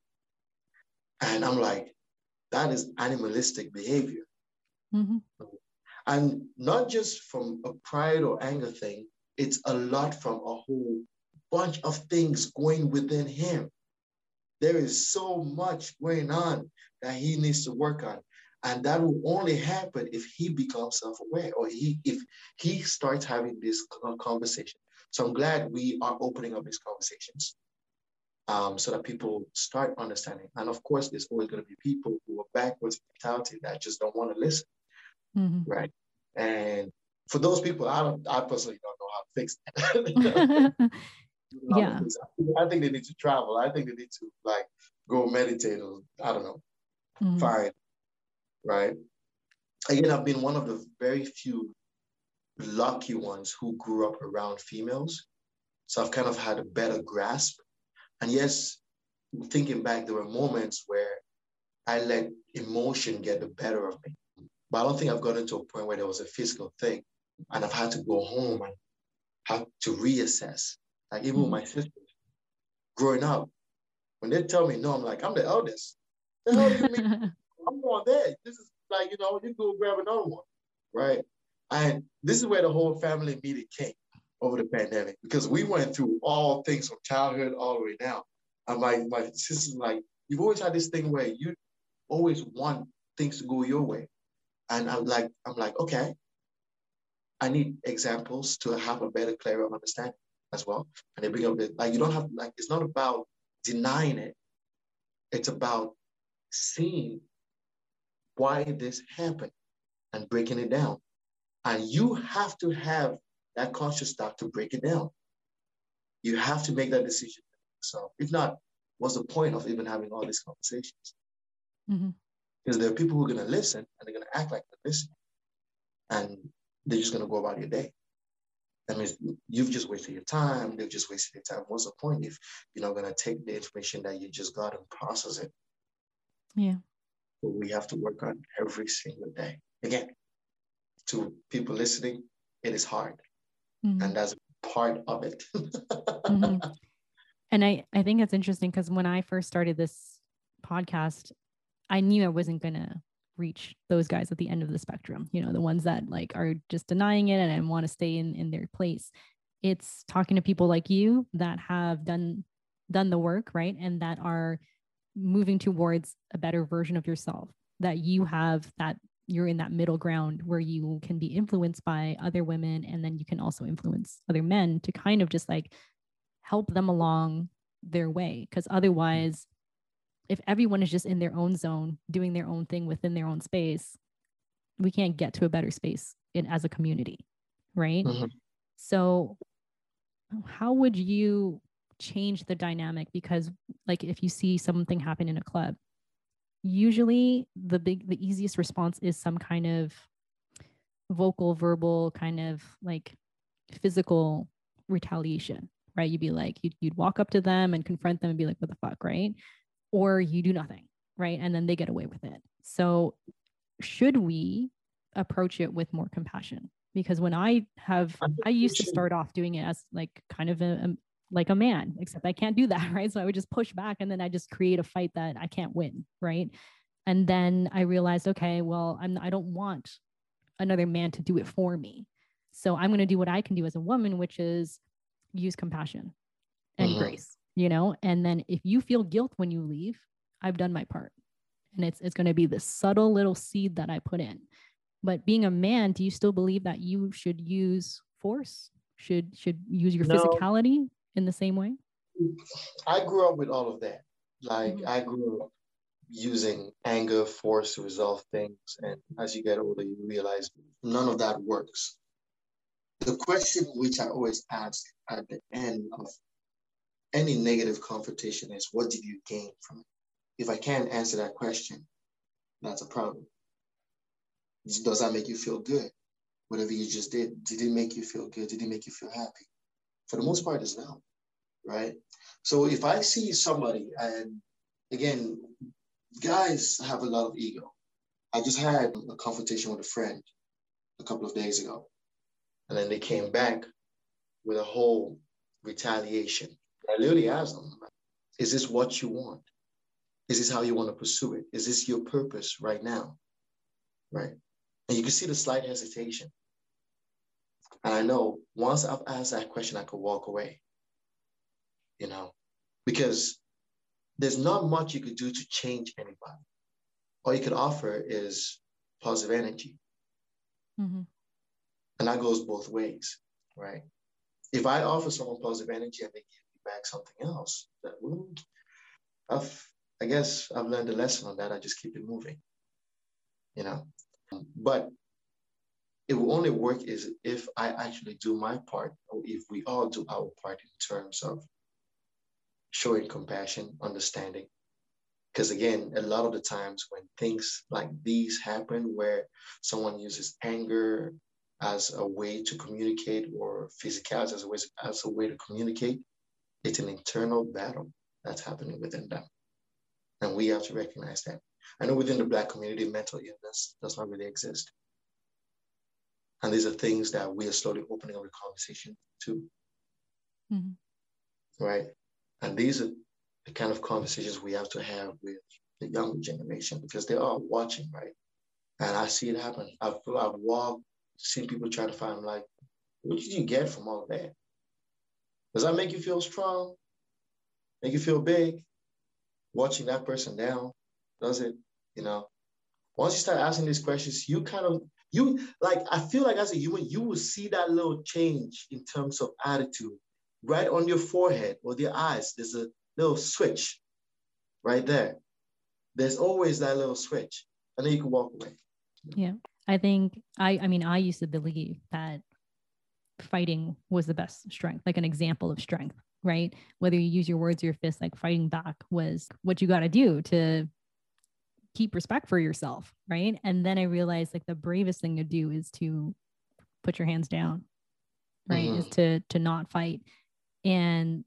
[SPEAKER 2] And I'm like, that is animalistic behavior. Mm-hmm. And not just from a pride or anger thing, it's a lot from a whole bunch of things going within him. There is so much going on that he needs to work on. And that will only happen if he becomes self-aware or he if he starts having this conversation. So I'm glad we are opening up these conversations um, so that people start understanding. And of course, there's always going to be people who are backwards mentality that just don't want to listen, mm-hmm. right? And for those people, I don't, I personally don't know how to fix that. [laughs] [laughs]
[SPEAKER 1] yeah
[SPEAKER 2] i think they need to travel i think they need to like go meditate or i don't know mm-hmm. fine right again i've been one of the very few lucky ones who grew up around females so i've kind of had a better grasp and yes thinking back there were moments where i let emotion get the better of me but i don't think i've gotten to a point where there was a physical thing and i've had to go home and have to reassess like even with mm. my sisters, growing up, when they tell me no, I'm like, I'm the eldest. The hell you mean? [laughs] I'm going there. This is like, you know, you go grab another one, right? And this is where the whole family meeting came over the pandemic because we went through all things from childhood all the way down. And my my sister's like, you've always had this thing where you always want things to go your way. And I'm like, I'm like, okay, I need examples to have a better, clearer understanding as well. And they bring up the, like, you don't have, like, it's not about denying it. It's about seeing why this happened and breaking it down. And you have to have that conscious thought to break it down. You have to make that decision. So if not, what's the point of even having all these conversations? Mm-hmm. Because there are people who are going to listen and they're going to act like they're listening. And they're just going to go about your day. That means you've just wasted your time. They've just wasted their time. What's the point if you're not going to take the information that you just got and process it?
[SPEAKER 1] Yeah.
[SPEAKER 2] So we have to work on every single day. Again, to people listening, it is hard. Mm-hmm. And that's part of it. [laughs] mm-hmm.
[SPEAKER 1] And I, I think it's interesting because when I first started this podcast, I knew I wasn't going to reach those guys at the end of the spectrum you know the ones that like are just denying it and want to stay in in their place. It's talking to people like you that have done done the work right? And that are moving towards a better version of yourself that you have that you're in that middle ground where you can be influenced by other women and then you can also influence other men to kind of just like help them along their way. Because mm. otherwise if everyone is just in their own zone doing their own thing within their own space we can't get to a better space in as a community right? Mm-hmm. so how would you change the dynamic? Because like if you see something happen in a club usually the big the easiest response is some kind of vocal verbal kind of like physical retaliation right? You'd be like you'd, you'd walk up to them and confront them and be like what the fuck right or you do nothing, right? And then they get away with it. So, should we approach it with more compassion? Because when I have, I used to start off doing it as like kind of a, a like a man, except I can't do that, [laughs] right? So I would just push back and then I just create a fight that I can't win, right? And then I realized, okay, well, I'm I don't want another man to do it for me. So I'm going to do what I can do as a woman, which is use compassion and mm-hmm. grace, you know? And then if you feel guilt when you leave, I've done my part. And it's it's going to be this subtle little seed that I put in. But being a man, do you still believe that you should use force? Should should use your no. physicality in the same way?
[SPEAKER 2] I grew up with all of that. Like mm-hmm. I grew up using anger, force to resolve things. And as you get older, you realize none of that works. The question which I always ask at the end of any negative confrontation is what did you gain from it? If I can't answer that question, that's a problem. Does that make you feel good? Whatever you just did, did it make you feel good? Did it make you feel happy? For the most part, it's no, right? So if I see somebody, and again, guys have a lot of ego. I just had a confrontation with a friend a couple of days ago, and then they came back with a whole retaliation. I literally asked them, Is this what you want? Is this how you want to pursue it? Is this your purpose right now? Right. And you can see the slight hesitation. And I know once I've asked that question, I could walk away. You know, because there's not much you could do to change anybody. All you can offer is positive energy. Mm-hmm. And that goes both ways, right? If I offer someone positive energy and they give back something else, that well, I've, I guess I've learned a lesson on that. I just keep it moving, you know. But it will only work is if I actually do my part, or if we all do our part in terms of showing compassion, understanding. Because again, a lot of the times when things like these happen, where someone uses anger as a way to communicate or physicality as a way, as a way to communicate, it's an internal battle that's happening within them. And we have to recognize that. I know within the Black community, mental illness does not really exist. And these are things that we are slowly opening up the conversation to. Mm-hmm. Right. And these are the kind of conversations we have to have with the younger generation because they are watching, right? And I see it happen. I've, I've walked, seen people try to find, like, what did you get from all that? Does that make you feel strong? Make you feel big? Watching that person down, does it? You know, once you start asking these questions, you kind of you like I feel like as a human, you will see that little change in terms of attitude right on your forehead or your eyes, there's a little switch right there. There's always that little switch, and then you can walk away.
[SPEAKER 1] Yeah. I think I I mean I used to believe that fighting was the best strength, like an example of strength, right? Whether you use your words or your fists, like fighting back was what you got to do to keep respect for yourself, right? And then I realized like the bravest thing to do is to put your hands down, right? Mm-hmm. Is to to not fight and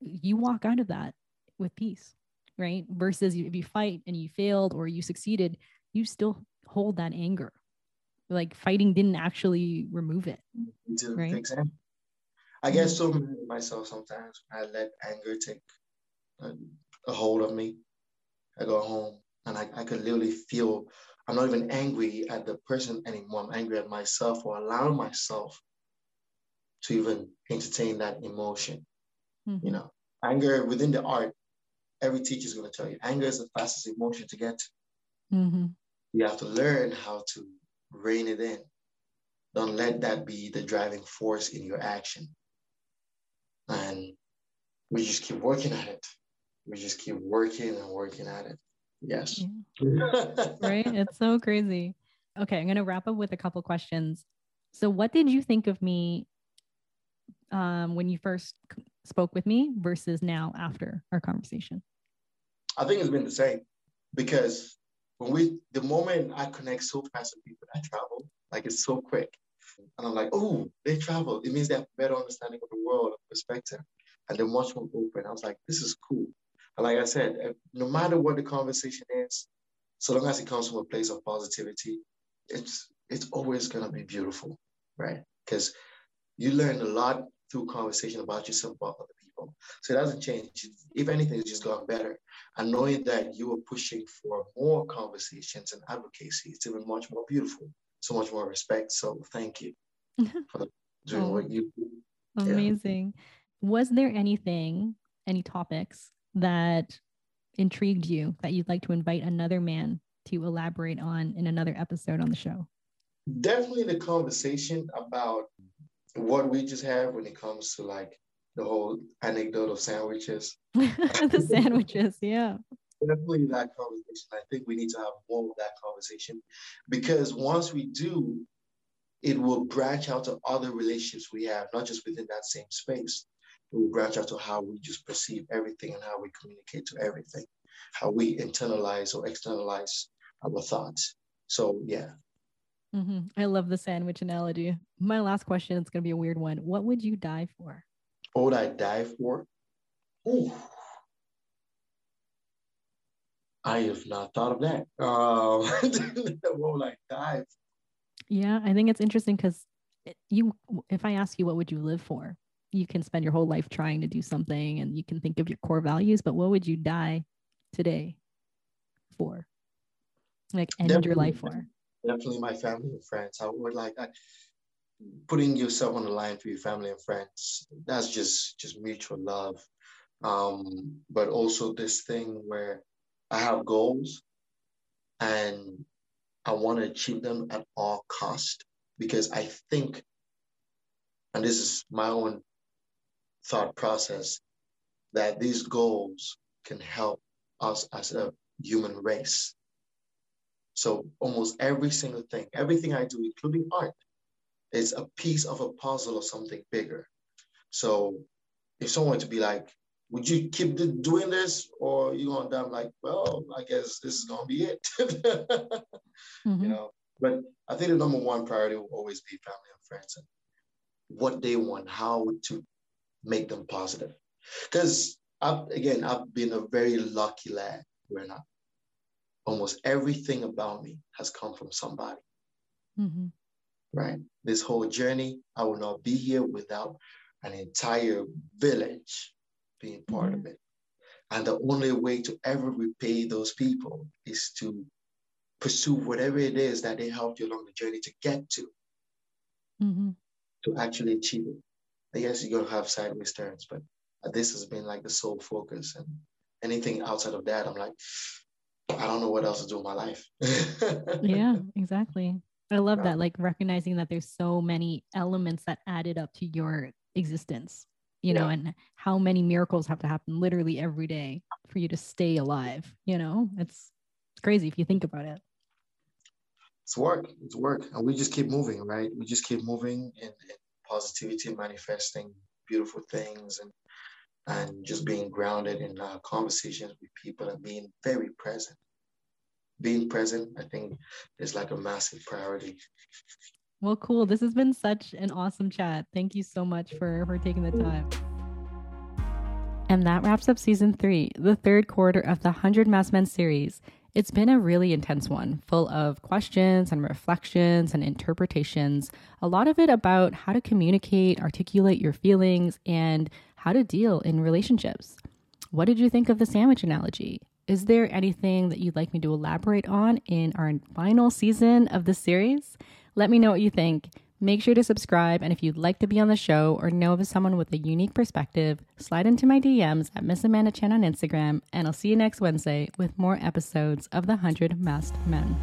[SPEAKER 1] you walk out of that with peace right versus if you fight and you failed or you succeeded you still hold that anger like fighting didn't actually remove it right
[SPEAKER 2] exactly. i get so mad at myself sometimes when i let anger take a, a, hold of me i go home and I, I could literally feel i'm not even angry at the person anymore i'm angry at myself for allowing myself to even entertain that emotion. Mm-hmm. You know, anger within the art, every teacher is going to tell you anger is the fastest emotion to get. Mm-hmm. You have to learn how to rein it in. Don't let that be the driving force in your action. And we just keep working at it. We just keep working and working at it. Yes.
[SPEAKER 1] Yeah. [laughs] right? It's so crazy. Okay, I'm going to wrap up with a couple questions. So, what did you think of me um, when you first spoke with me versus now after our conversation?
[SPEAKER 2] I think it's been the same because when we, the moment I connect so fast with people, I travel, like it's so quick. And I'm like, oh, they travel. It means they have better understanding of the world, perspective, and they're much more open. I was like, this is cool. And like I said, eh, no matter what the conversation is, so long as it comes from a place of positivity, it's it's always gonna be beautiful, right? Because you learn a lot through conversation about yourself, about other people. So it doesn't change. If anything, it's just gotten better. And knowing that you are pushing for more conversations and advocacy, it's even much more beautiful. So much more respect. So thank you [laughs] for doing oh, what you do.
[SPEAKER 1] Amazing. Yeah. Was there anything, any topics that intrigued you that you'd like to invite another man to elaborate on in another episode on the show?
[SPEAKER 2] Definitely the conversation about what we just had when it comes to like the whole anecdote of sandwiches. [laughs]
[SPEAKER 1] the sandwiches, yeah.
[SPEAKER 2] Definitely that conversation. I think we need to have more of that conversation because once we do, it will branch out to other relationships we have, not just within that same space. It will branch out to how we just perceive everything and how we communicate to everything, how we internalize or externalize our thoughts. So, yeah.
[SPEAKER 1] Mm-hmm. I love the sandwich analogy. My last question it's going to be a weird one. What would you die for?
[SPEAKER 2] What would I die for? Ooh. I have not thought of that. Um, [laughs] what would I die for?
[SPEAKER 1] Yeah, I think it's interesting because you, if I ask you, what would you live for? You can spend your whole life trying to do something and you can think of your core values, but what would you die today for? Like end definitely, your life for?
[SPEAKER 2] Definitely my family and friends. I would like I, putting yourself on the line for your family and friends. That's just just mutual love. Um, but also this thing where I have goals and I want to achieve them at all cost because I think, and this is my own thought process, that these goals can help us as a human race. So almost every single thing, everything I do, including art, is a piece of a puzzle or something bigger. So if someone to be like, would you keep doing this or you gonna die? I'm like, well, I guess this is gonna be it. [laughs] mm-hmm. You know, but I think the number one priority will always be family and friends and what they want, how to make them positive. Because I've, again, I've been a very lucky lad growing up. Almost everything about me has come from somebody. Mm-hmm. Right? This whole journey, I will not be here without an entire village being part mm-hmm. of it. And the only way to ever repay those people is to pursue whatever it is that they helped you along the journey to get to, mm-hmm. to actually achieve it. I guess you're gonna have sideways turns, but this has been like the sole focus. And anything outside of that, I'm like, I don't know what else to do in my life. [laughs]
[SPEAKER 1] yeah, exactly. I love that, like recognizing that there's so many elements that added up to your existence you know, and how many miracles have to happen literally every day for you to stay alive. You know, it's it's crazy if you think about it.
[SPEAKER 2] It's work. It's work, and we just keep moving, right? We just keep moving and, positivity, manifesting beautiful things, and and just being grounded in uh, conversations with people and being very present. Being present, I think, is like a massive priority.
[SPEAKER 1] Well, cool. This has been such an awesome chat. Thank you so much for for taking the time. And that wraps up season three, the third quarter of the 100 Masked Men series. It's been a really intense one, full of questions and reflections and interpretations. A lot of it about how to communicate, articulate your feelings, and how to deal in relationships. What did you think of the sandwich analogy? Is there anything that you'd like me to elaborate on in our final season of the series? Let me know what you think. Make sure to subscribe, and if you'd like to be on the show or know of someone with a unique perspective, slide into my DMs at Miss Amanda Chan on Instagram, and I'll see you next Wednesday with more episodes of The 100 Masked Men.